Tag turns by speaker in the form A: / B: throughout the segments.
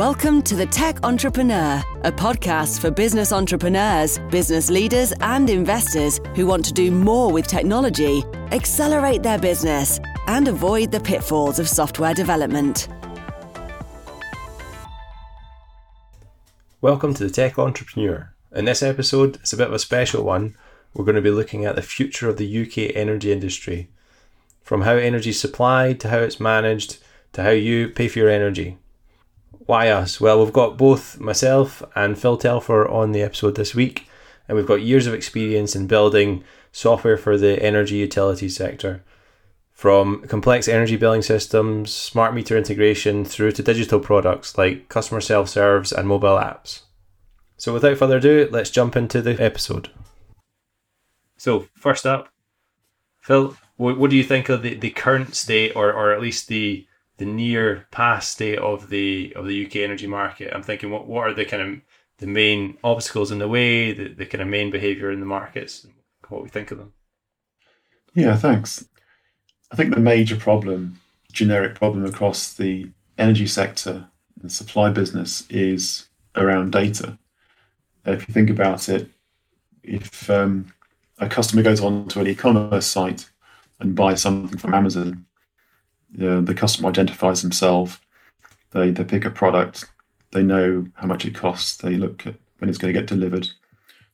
A: Welcome to The Tech Entrepreneur, a podcast for business entrepreneurs, business leaders, and investors who want to do more with technology, accelerate their business, and avoid the pitfalls of software development.
B: Welcome to The Tech Entrepreneur. In this episode, it's a bit of a special one. We're going to be looking at the future of the UK energy industry, from how energy is supplied to how it's managed to how you pay for your energy. Why us? Well, we've got both myself and Phil Telfer on the episode this week, and we've got years of experience in building software for the energy utility sector. From complex energy billing systems, smart meter integration, through to digital products like customer self serves and mobile apps. So, without further ado, let's jump into the episode. So, first up, Phil, what, do you think of the, the current state, or, or at least the the near past state of the of the UK energy market. I'm thinking, what what are the kind of the main obstacles in the way, the, the kind of main behaviour in the markets, what we think of them.
C: Yeah, thanks. I think the major problem, generic problem across the energy sector and supply business is around data. If you think about it, if um, a customer goes on to an e-commerce site and buys something from Amazon, the, the customer identifies themselves. They they pick a product. They know how much it costs. They look at when it's going to get delivered.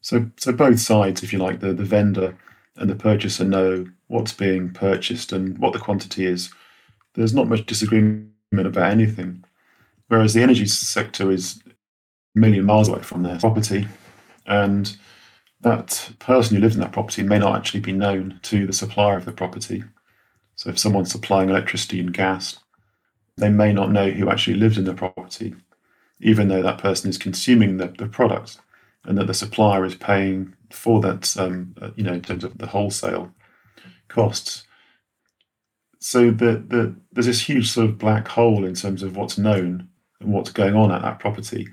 C: So so both sides, if you like, the the vendor and the purchaser know what's being purchased and what the quantity is. There's not much disagreement about anything. Whereas the energy sector is a million miles away from their property, and that person who lives in that property may not actually be known to the supplier of the property. So if someone's supplying electricity and gas, they may not know who actually lives in the property, even though that person is consuming the, the product and that the supplier is paying for that, um, uh, you know, in terms of the wholesale costs. So the, the, there's this huge sort of black hole in terms of what's known and what's going on at that property.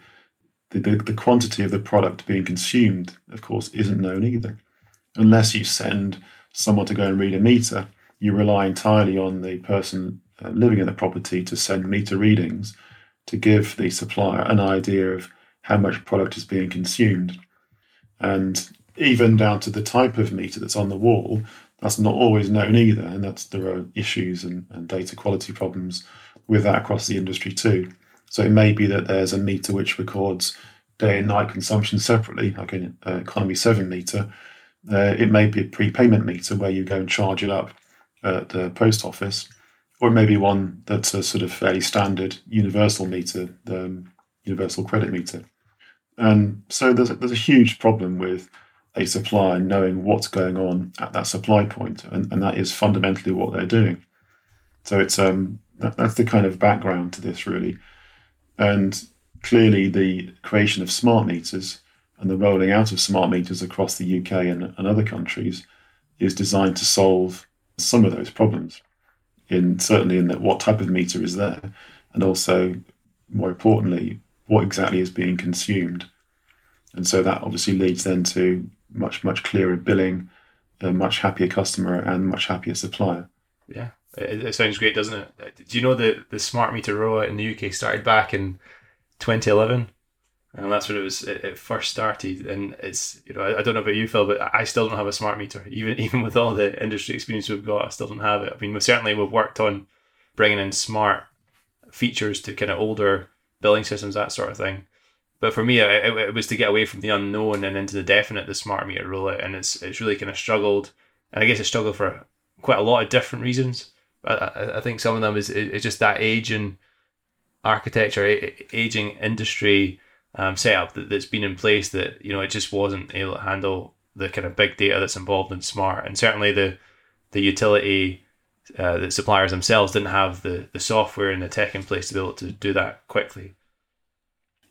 C: The, the, the quantity of the product being consumed, of course, isn't known either, unless you send someone to go and read a meter you rely entirely on the person uh, living in the property to send meter readings to give the supplier an idea of how much product is being consumed. And even down to the type of meter that's on the wall, that's not always known either. And that's there are issues and, and data quality problems with that across the industry too. So it may be that there's a meter which records day and night consumption separately, like an uh, economy seven meter. Uh, it may be a prepayment meter where you go and charge it up at the post office, or maybe one that's a sort of fairly standard universal meter, the um, universal credit meter. And so there's a, there's a huge problem with a supplier knowing what's going on at that supply point, and, and that is fundamentally what they're doing. So it's um that, that's the kind of background to this really, and clearly the creation of smart meters and the rolling out of smart meters across the UK and, and other countries is designed to solve some of those problems in certainly in that what type of meter is there and also more importantly what exactly is being consumed. And so that obviously leads then to much much clearer billing a much happier customer and much happier supplier.
B: Yeah. It, it sounds great doesn't it? Do you know that the smart meter rollout in the uk started back in 2011 and that's when it was it, it, first started. And it's you know I, I, don't know about you phil but i still don't have a smart meter. Even even with all the industry experience we've got i still don't have it. I mean we certainly we've worked on bringing in smart features to kind of older billing systems that sort of thing. But for me it, it was to get away from the unknown and into the definite the smart meter rollout and it's it's really kind of struggled. And i guess it struggled for quite a lot of different reasons. I, I, think some of them is, is just that aging architecture aging industry um, setup that, that's been in place that you know it just wasn't able to handle the kind of big data that's involved in smart. And certainly the the utility uh, the suppliers themselves didn't have the the software and the tech in place to be able to do that quickly.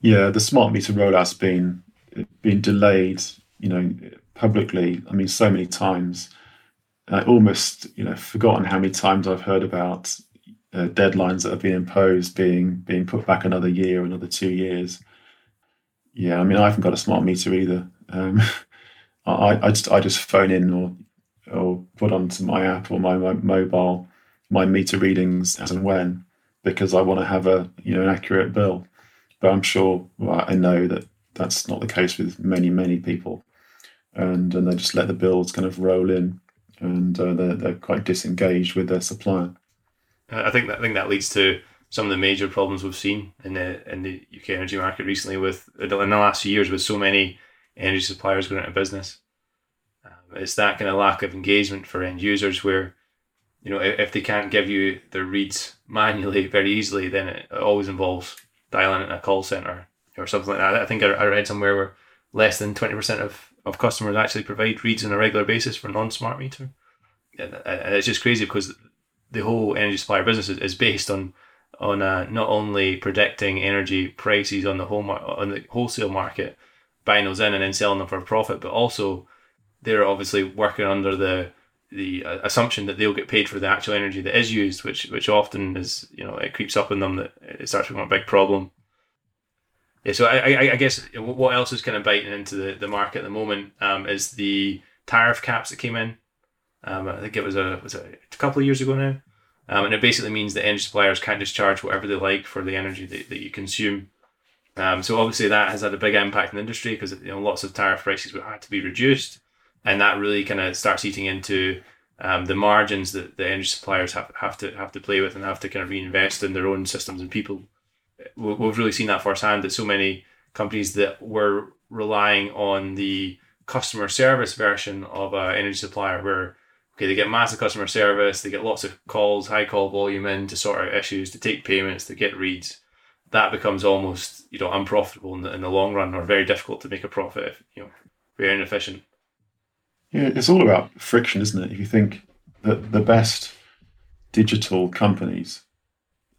C: Yeah the smart meter rollout's been been delayed you know publicly i mean so many times. I almost you know forgotten how many times i've heard about uh, deadlines that have been imposed being being put back another year another two years yeah, I mean, I haven't got a smart meter either. Um, I, I just I just phone in or or put onto my app or my, my mobile my meter readings as and when because I want to have a you know an accurate bill. But I'm sure, well, I know that that's not the case with many, many people. And, and they just let the bills kind of roll in and uh, they're, they're quite disengaged with their supplier.
B: I think that, I think that leads to some of the major problems we've seen in the in the UK energy market recently with in the last few years with so many energy suppliers going out of business. Um, it's that kind of lack of engagement for end users where you know if, if they can't give you their reads manually very easily, then it, it always involves dialing in a call center or something like that. I think I, I read somewhere where less than twenty percent of of customers actually provide reads on a regular basis for non-smart meter. And it's just crazy because the whole energy supplier business is, is based on on uh, not only predicting energy prices on the mar- on the wholesale market, buying those in and then selling them for a profit, but also they're obviously working under the the uh, assumption that they'll get paid for the actual energy that is used, which which often is you know it creeps up in them that it starts becoming a big problem. Yeah, so I, I, I guess what else is kind of biting into the, the market at the moment um, is the tariff caps that came in. Um, I think it was a was a couple of years ago now. Um, and it basically means that energy suppliers can't just charge whatever they like for the energy that, that you consume. Um, so obviously that has had a big impact in the industry because you know lots of tariff prices had to be reduced, and that really kind of starts eating into um, the margins that the energy suppliers have, have to have to play with and have to kind of reinvest in their own systems and people. We've really seen that firsthand that so many companies that were relying on the customer service version of an energy supplier where okay, they get massive customer service, they get lots of calls, high call volume in to sort out issues, to take payments, to get reads. That becomes almost you know unprofitable in the, in the long run, or very difficult to make a profit if you know very inefficient.
C: Yeah, it's all about friction, isn't it? If you think that the best digital companies,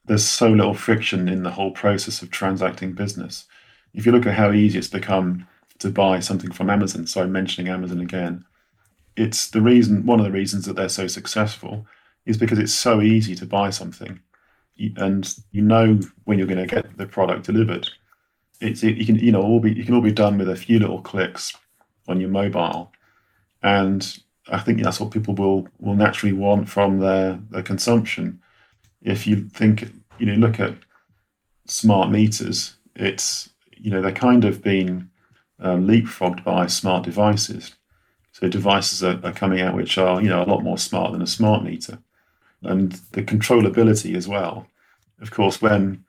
C: there's so little friction in the whole process of transacting business. If you look at how easy it's become to buy something from Amazon, so I'm mentioning Amazon again, it's the reason one of the reasons that they're so successful is because it's so easy to buy something. And you know when you're going to get the product delivered. It's it, you can you know all be you can all be done with a few little clicks on your mobile. And i think that's what people will will naturally want from their their consumption. If you think you know look at smart meters it's you know they're kind of being um, leapfrogged by smart devices so devices are, are coming out which are you know a lot more smart than a smart meter, and the controllability as well. Of course, when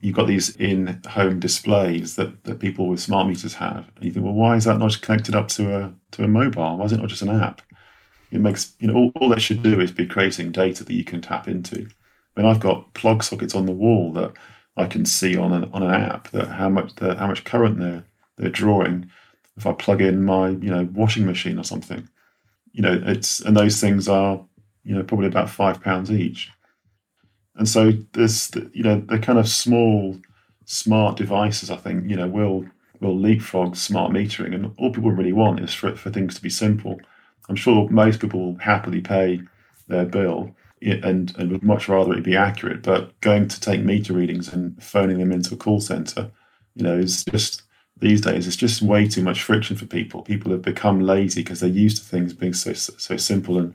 C: you've got these in-home displays that, that people with smart meters have, and you think, well, why is that not connected up to a to a mobile? Why is it not just an app? It makes you know all, all that should do is be creating data that you can tap into. I mean, I've got plug sockets on the wall that I can see on an on an app that how much the, how much current they're they're drawing if I plug in my you know washing machine or something. You know, it's and those things are you know probably about five pounds each. And so there's you know the kind of small smart devices I think you know will will leapfrog smart metering, and all people really want is for for things to be simple. I'm sure most people will happily pay their bill and and would much rather it be accurate. But going to take meter readings and phoning them into a call center, you know, is just these days it's just way too much friction for people. People have become lazy because they're used to things being so so simple and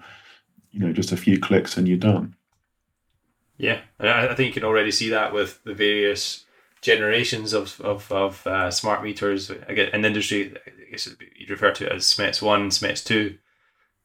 C: you know just a few clicks and you're done.
B: Yeah i think you can already see that with the various generations of of, of uh, smart meters. Again in the industry i guess you'd refer to it as SMETS 1 SMETS 2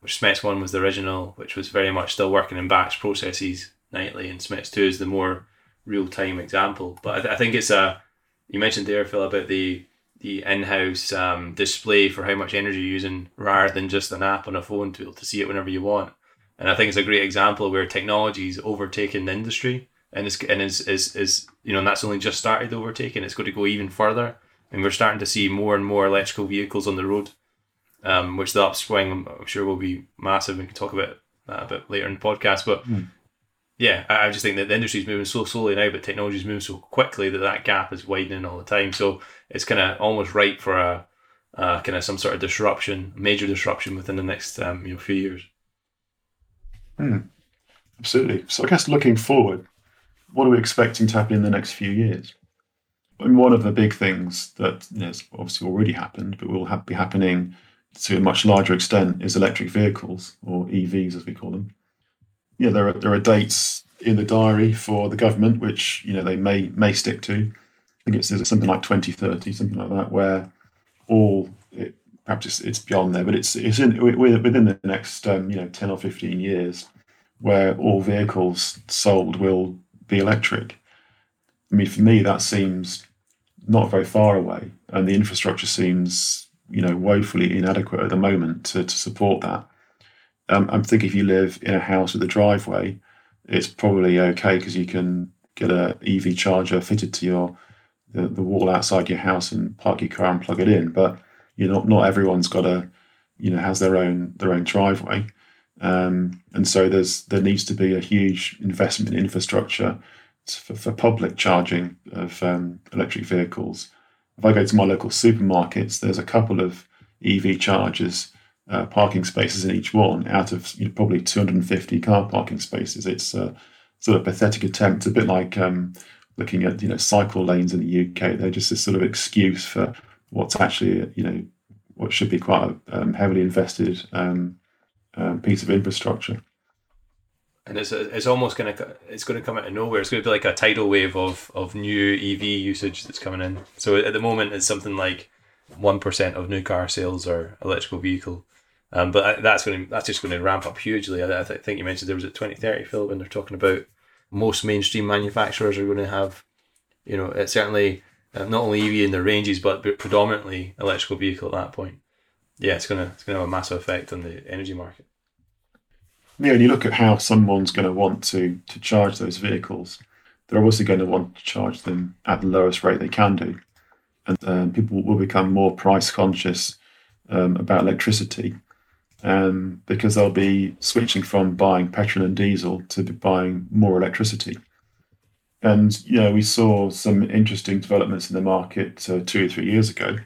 B: which SMETS 1 was the original which was very much still working in batch processes nightly and SMETS 2 is the more real-time example. But I, th- I think it's a you mentioned there phil about the the in-house um, display for how much energy you're using rather than just an app on a phone to to see it whenever you want. And I think it's a great example where technology is overtaking the industry and is and is, is is you know and that's only just started overtaking. It's going to go even further, and we're starting to see more and more electrical vehicles on the road, um, which the upswing I'm sure will be massive. We can talk about that a bit later in the podcast, but. Mm yeah, I just think that the industry is moving so slowly now, but technology is moving so quickly that that gap is widening all the time. So it's kind of almost ripe for a, a kind of some sort of disruption, major disruption within the next um, you know few years.
C: Hmm. Absolutely. So I guess looking forward, what are we expecting to happen in the next few years? Mean, one of the big things that you know, has obviously already happened, but will be happening to a much larger extent, is electric vehicles or EVs as we call them you know, there are there are dates in the diary for the government which you know they may may stick to. I think it's something like 2030, something like that, where all it, perhaps it's, it's, beyond there, but it's it's in, within the next um, you know 10 or 15 years, where all vehicles sold will be electric. I mean, for me, that seems not very far away, and the infrastructure seems you know woefully inadequate at the moment to, to support that. Um, I'm thinking if you live in a house with a driveway, it's probably okay because you can get a EV charger fitted to your the, the wall outside your house and park your car and plug it in. But you know, not not everyone's got a you know has their own their own driveway, um, and so there's there needs to be a huge investment in infrastructure for, for public charging of um, electric vehicles. If I go to my local supermarkets, there's a couple of EV chargers, uh, parking spaces in each one out of you know, probably 250 car parking spaces. It's a sort of pathetic attempt, a bit like um, looking at you know cycle lanes in the UK. They're just a sort of excuse for what's actually you know what should be quite a um, heavily invested um, um, piece of infrastructure.
B: And it's it's almost gonna it's going to come out of nowhere. It's going to be like a tidal wave of of new EV usage that's coming in. So at the moment, it's something like one percent of new car sales are electrical vehicle. Um, but that's going to that's just going to ramp up hugely. I, I think you mentioned there was a twenty thirty Phil when they're talking about most mainstream manufacturers are going to have, you know, it's certainly uh, not only EV in their ranges, but predominantly electrical vehicle at that point. Yeah, it's gonna it's gonna have a massive effect on the energy market.
C: Yeah, and you look at how someone's going to want to to charge those vehicles, they're obviously going to want to charge them at the lowest rate they can do, and um, people will become more price conscious um, about electricity um, because they'll be switching from buying petrol and diesel to buying more electricity. And you know, we saw some interesting developments in the market uh, two or three years ago,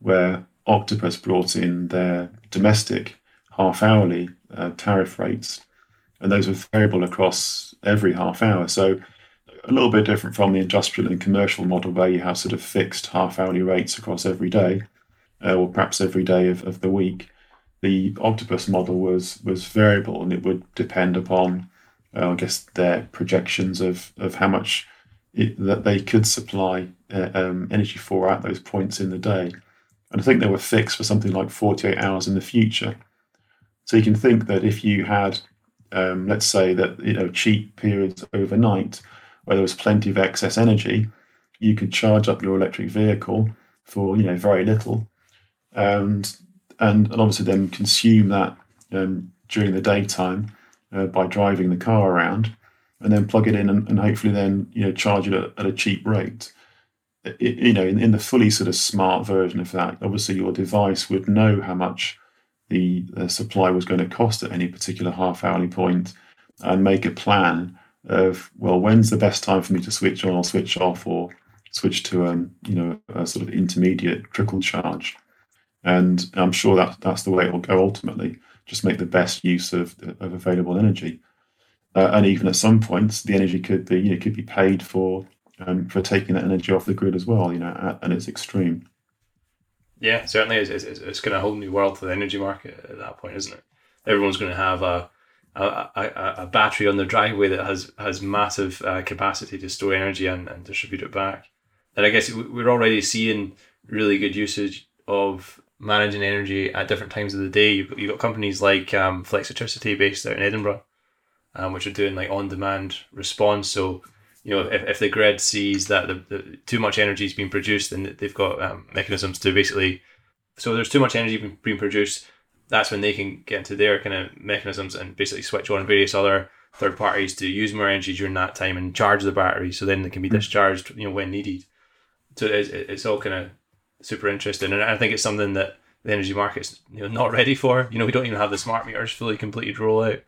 C: where Octopus brought in their domestic half-hourly uh, tariff rates, and those were variable across every half hour. So a little bit different from the industrial and commercial model, where you have sort of fixed half-hourly rates across every day, uh, or perhaps every day of, of the week the octopus model was was variable and it would depend upon uh, I guess their projections of of how much it, that they could supply uh, um, energy for at those points in the day, and I think they were fixed for something like 48 hours in the future. So you can think that if you had, um, let's say that you know cheap periods overnight where there was plenty of excess energy, you could charge up your electric vehicle for you know very little, and and, and obviously then consume that um, during the daytime uh, by driving the car around, and then plug it in and, and hopefully then you know charge it at, at a cheap rate. It, you know, in, in the fully sort of smart version of that, obviously your device would know how much the, supply was going to cost at any particular half hourly point, and make a plan of well, when's the best time for me to switch on or switch off or switch to um, you know a sort of intermediate trickle charge. And I'm sure that that's the way it will go ultimately. Just make the best use of, of available energy. Uh, and even at some points, the energy could be you know, could be paid for um, for taking that energy off the grid as well. You know, at, at its extreme.
B: Yeah, certainly, it's, it's, it's going to whole new world for the energy market at that point, isn't it? Everyone's going to have a a, a, a battery on their driveway that has has massive uh, capacity to store energy and, and distribute it back. And I guess we're already seeing really good usage of managing energy at different times of the day. You've got, you've got companies like um, Flexitricity based out in Edinburgh, um, which are doing like on demand response. So, you know, if, if the grid sees that the, the too much energy is being produced, then they've got um, mechanisms to basically. So there's too much energy being produced. That's when they can get into their kind of mechanisms and basically switch on various other third parties to use more energy during that time and charge the battery, so then they can be hmm. discharged, you know, when needed. So it's, it's all kind of super interesting, and I think it's something that the energy market's you know not ready for. You know, we don't even have the smart meters fully completed roll out.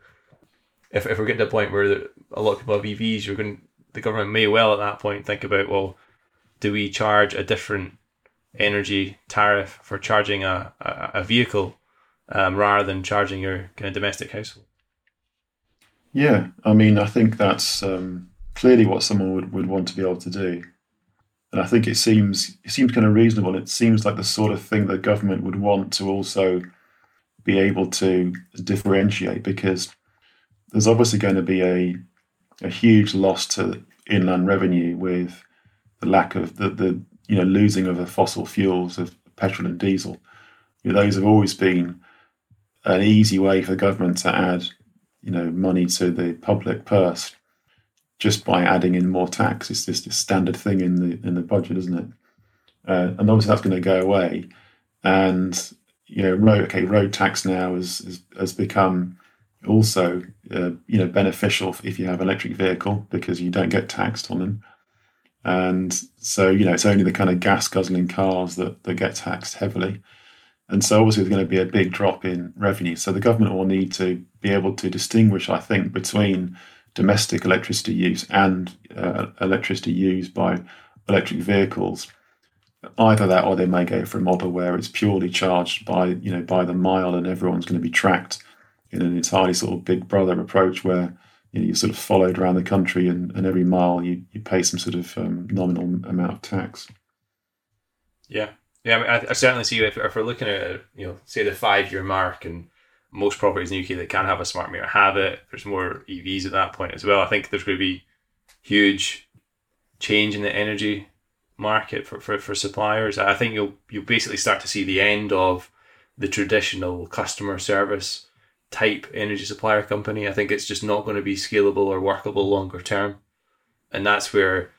B: If, if we're getting to a point where a lot of people have EVs, you're going the government may well at that point think about well, do we charge a different energy tariff for charging a, a, a vehicle um, rather than charging your kind of domestic household?
C: Yeah, I mean, I think that's um, clearly what someone would, would want to be able to do. And I think it seems it seems kind of reasonable. It seems like the sort of thing the government would want to also be able to differentiate because there's obviously going to be a a huge loss to inland revenue with the lack of the, the you know losing of the fossil fuels of petrol and diesel. You know, those have always been an easy way for the government to add you know money to the public purse just by adding in more tax. It's just a standard thing in the in the budget, isn't it? Uh, and obviously that's going to go away. And you know, road okay, road tax now has has, become also uh, you know beneficial if you have an electric vehicle because you don't get taxed on them. And so you know, it's only the kind of gas guzzling cars that that get taxed heavily. And so obviously there's going to be a big drop in revenue. So the government will need to be able to distinguish, I think, between domestic electricity use and uh, electricity used by electric vehicles. Either that, or they may go for a model where it's purely charged by you know by the mile, and everyone's going to be tracked in an entirely sort of Big Brother approach, where you know, you're sort of followed around the country, and, and every mile you, you pay some sort of um, nominal amount of tax.
B: Yeah, yeah. I, mean, I, I certainly see if, if we're looking at you know say the five year mark and most properties in the UK that can have a smart meter have it. There's more EVs at that point as well. I think there's going to be huge change in the energy market for, for, for suppliers. I think you'll you'll basically start to see the end of the traditional customer service type energy supplier company. I think it's just not going to be scalable or workable longer term. And that's where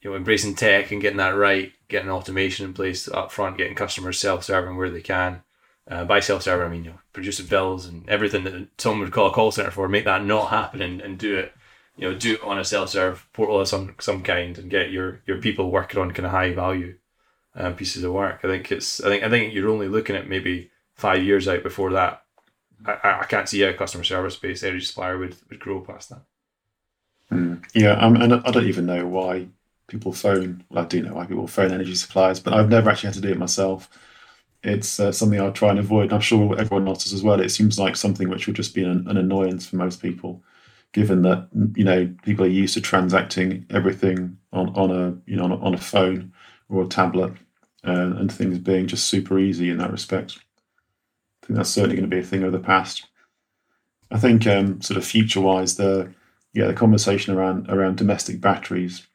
B: you know embracing tech and getting that right, getting automation in place up front, getting customers self serving where they can uh, by self-server, I mean, you know, producing bills and everything that someone would call a call center for, make that not happen and, and do it, you know, do it on a self-serve portal of some some kind and get your your people working on kind of high value um, pieces of work. I think it's, I think, I think you're only looking at maybe five years out before that. I, I can't see a customer service based energy supplier would, would grow past that.
C: Mm. Yeah, um, and I don't even know why people phone. Well, I do know why people phone energy suppliers, but I've never actually had to do it myself it's uh, something I try and avoid. I'm sure everyone else as well. It seems like something which would just be an, an, annoyance for most people, given that you know people are used to transacting everything on, on a you know on a, on a phone or a tablet, uh, and things being just super easy in that respect. I think that's certainly going to be a thing of the past. I think um, sort of future wise, the yeah the conversation around around domestic batteries,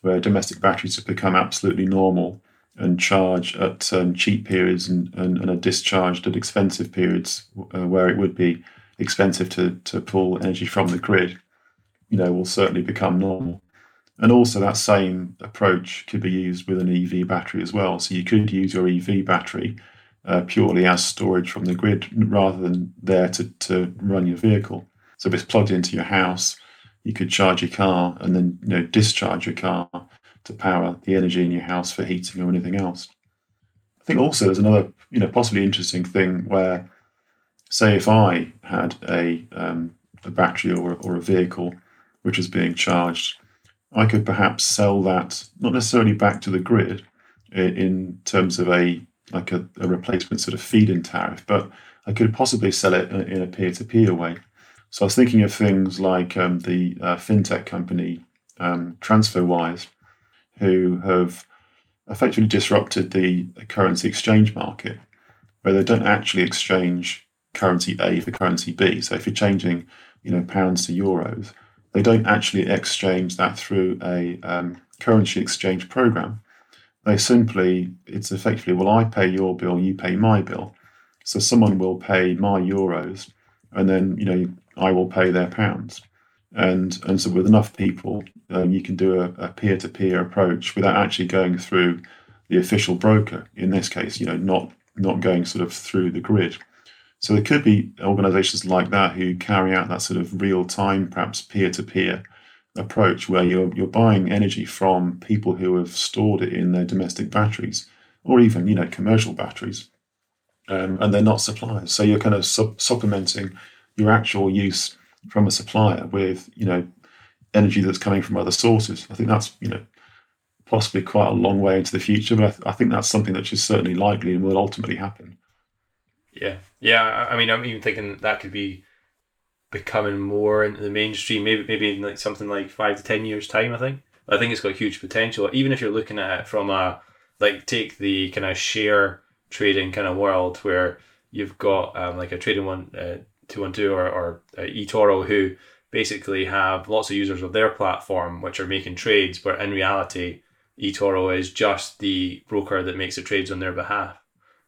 C: where domestic batteries have become absolutely normal and charge at um, cheap periods and, and, and, are discharged at expensive periods uh, where it would be expensive to, to pull energy from the grid, you know, will certainly become normal. And also, that same approach could be used with an EV battery as well. So you could use your EV battery uh, purely as storage from the grid rather than there to, to run your vehicle. So if it's plugged into your house, you could charge your car and then you know discharge your car to power the energy in your house for heating or anything else. I think also there's another, you know, possibly interesting thing where, say, if I had a um, a battery or, or a vehicle which is being charged, I could perhaps sell that not necessarily back to the grid in terms of a like a, a replacement sort of feed-in tariff, but I could possibly sell it in a peer-to-peer way. So I was thinking of things like um, the uh, fintech company um, TransferWise, who have effectively disrupted the currency exchange market, where they don't actually exchange currency A for currency B. So if you're changing, you know, pounds to euros, they don't actually exchange that through a um, currency exchange program. They simply, it's effectively, well, I pay your bill, you pay my bill. So someone will pay my euros, and then you know I will pay their pounds and and so with enough people, um, you can do a, peer to peer approach without actually going through the official broker. In this case, you know, not not going sort of through the grid. So there could be organisations like that who carry out that sort of real time, perhaps peer to peer approach, where you're you're buying energy from people who have stored it in their domestic batteries, or even you know commercial batteries, um, and they're not suppliers. So you're kind of supplementing your actual use from a supplier with you know energy that's coming from other sources. I think that's you know possibly quite a long way into the future, but I, th- I think that's something that is certainly likely and will ultimately happen.
B: Yeah, yeah. I mean, I'm even thinking that could be becoming more into the mainstream. Maybe maybe in like something like five to ten years time. I think. I think it's got huge potential. Even if you're looking at it from a like take the kind of share trading kind of world where you've got um, like a trading one uh, 212 or, or uh, eToro who basically have lots of users of their platform which are making trades, but in reality, eToro is just the broker that makes the trades on their behalf.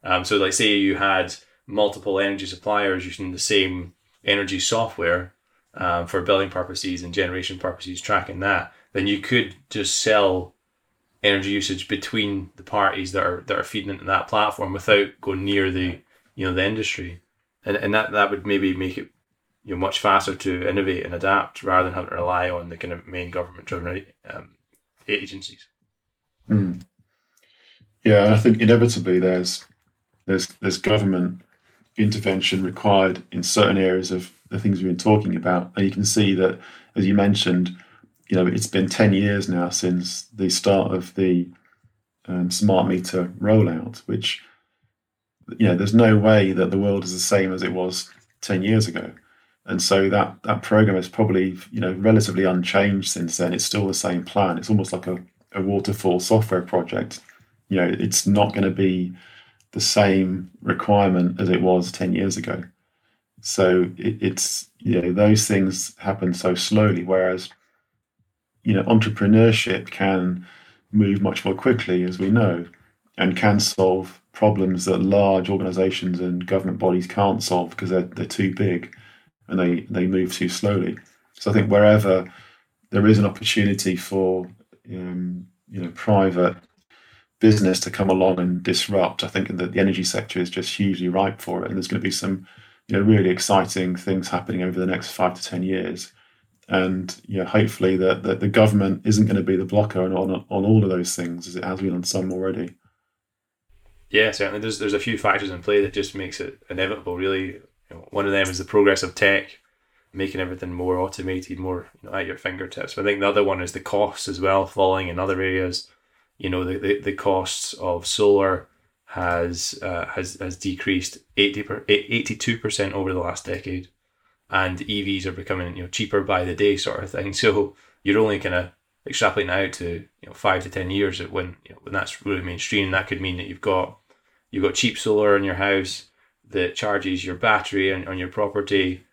B: Um, so, like, say you had multiple energy suppliers using the same energy software um, for billing purposes and generation purposes, tracking that, then you could just sell energy usage between the parties that are that are feeding into that platform without going near the you know the industry, and and that that would maybe make it you know much faster to innovate and adapt rather than having to rely on the kind of main government driven um, agencies.
C: Mm. Yeah, I think inevitably there's there's there's government intervention required in certain areas of the things we've been talking about, and you can see that, as you mentioned, you know it's been ten years now since the start of the um, smart meter rollout, which you know there's no way that the world is the same as it was ten years ago, and so that that program is probably you know relatively unchanged since then. It's still the same plan. It's almost like a, a waterfall software project. You know, it's not going to be the same requirement as it was 10 years ago. So it, it's, you know, those things happen so slowly, whereas, you know, entrepreneurship can move much more quickly, as we know, and can solve problems that large organizations and government bodies can't solve because they're, they're too big and they, they move too slowly. So I think wherever there is an opportunity for, um, you know, private business to come along and disrupt. I think that the energy sector is just hugely ripe for it, and there's going to be some, you know, really exciting things happening over the next five to ten years. And you know, hopefully, that the, the government isn't going to be the blocker on, on on all of those things as it has been on some already.
B: Yeah, certainly. There's there's a few factors in play that just makes it inevitable. Really, you know, one of them is the progress of tech, making everything more automated, more you know, at your fingertips. But I think the other one is the costs as well, falling in other areas you know the, the, the costs of solar has uh, has has decreased 82 percent over the last decade, and EVs are becoming you know cheaper by the day sort of thing. So you're only kind of extrapolating out to you know five to ten years when you know, when that's really mainstream. That could mean that you've got you've got cheap solar in your house that charges your battery on, on your property,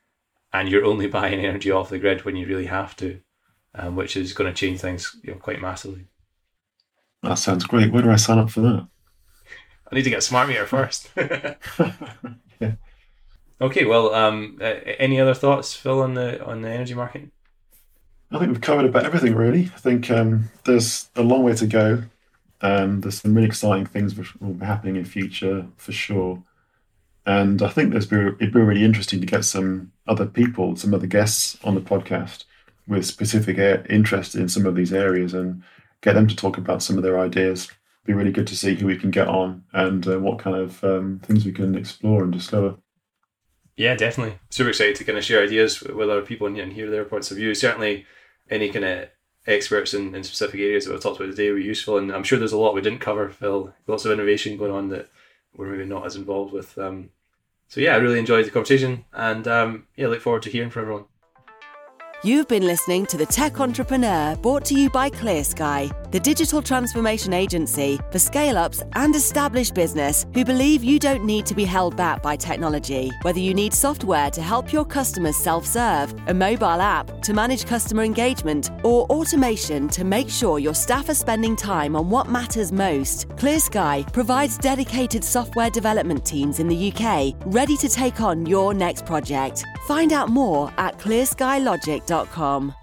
B: and you're only buying energy off the grid when you really have to, um, which is going to change things you know quite massively.
C: That sounds great. Where do I sign up for that?
B: I need to get smart meter first. yeah. Okay. Well, um, uh, any other thoughts, Phil, on the on the energy market?
C: I think we've covered about everything really. I think um, there's a long way to go. Um, there's some really exciting things which will be happening in future for sure. And I think there's it'd be really interesting to get some other people, some other guests on the podcast with specific interest in some of these areas and get them to talk about some of their ideas. Be really good to see who we can get on and uh, what kind of um, things we can explore and discover.
B: Yeah, definitely. Super excited to kind of share ideas with other people and hear their points of view. Certainly, any kind of experts in, in specific areas that we've talked about today were useful. And I'm sure there's a lot we didn't cover, Phil. Lots of innovation going on that we're maybe not as involved with. Um, so yeah, I really enjoyed the conversation, and um, yeah, look forward to hearing from everyone.
A: You've been listening to The Tech Entrepreneur, brought to you by ClearSky, the digital transformation agency for scale ups and established business who believe you don't need to be held back by technology. Whether you need software to help your customers self serve, a mobile app to manage customer engagement, or automation to make sure your staff are spending time on what matters most, ClearSky provides dedicated software development teams in the UK ready to take on your next project. Find out more at clearskylogic.com.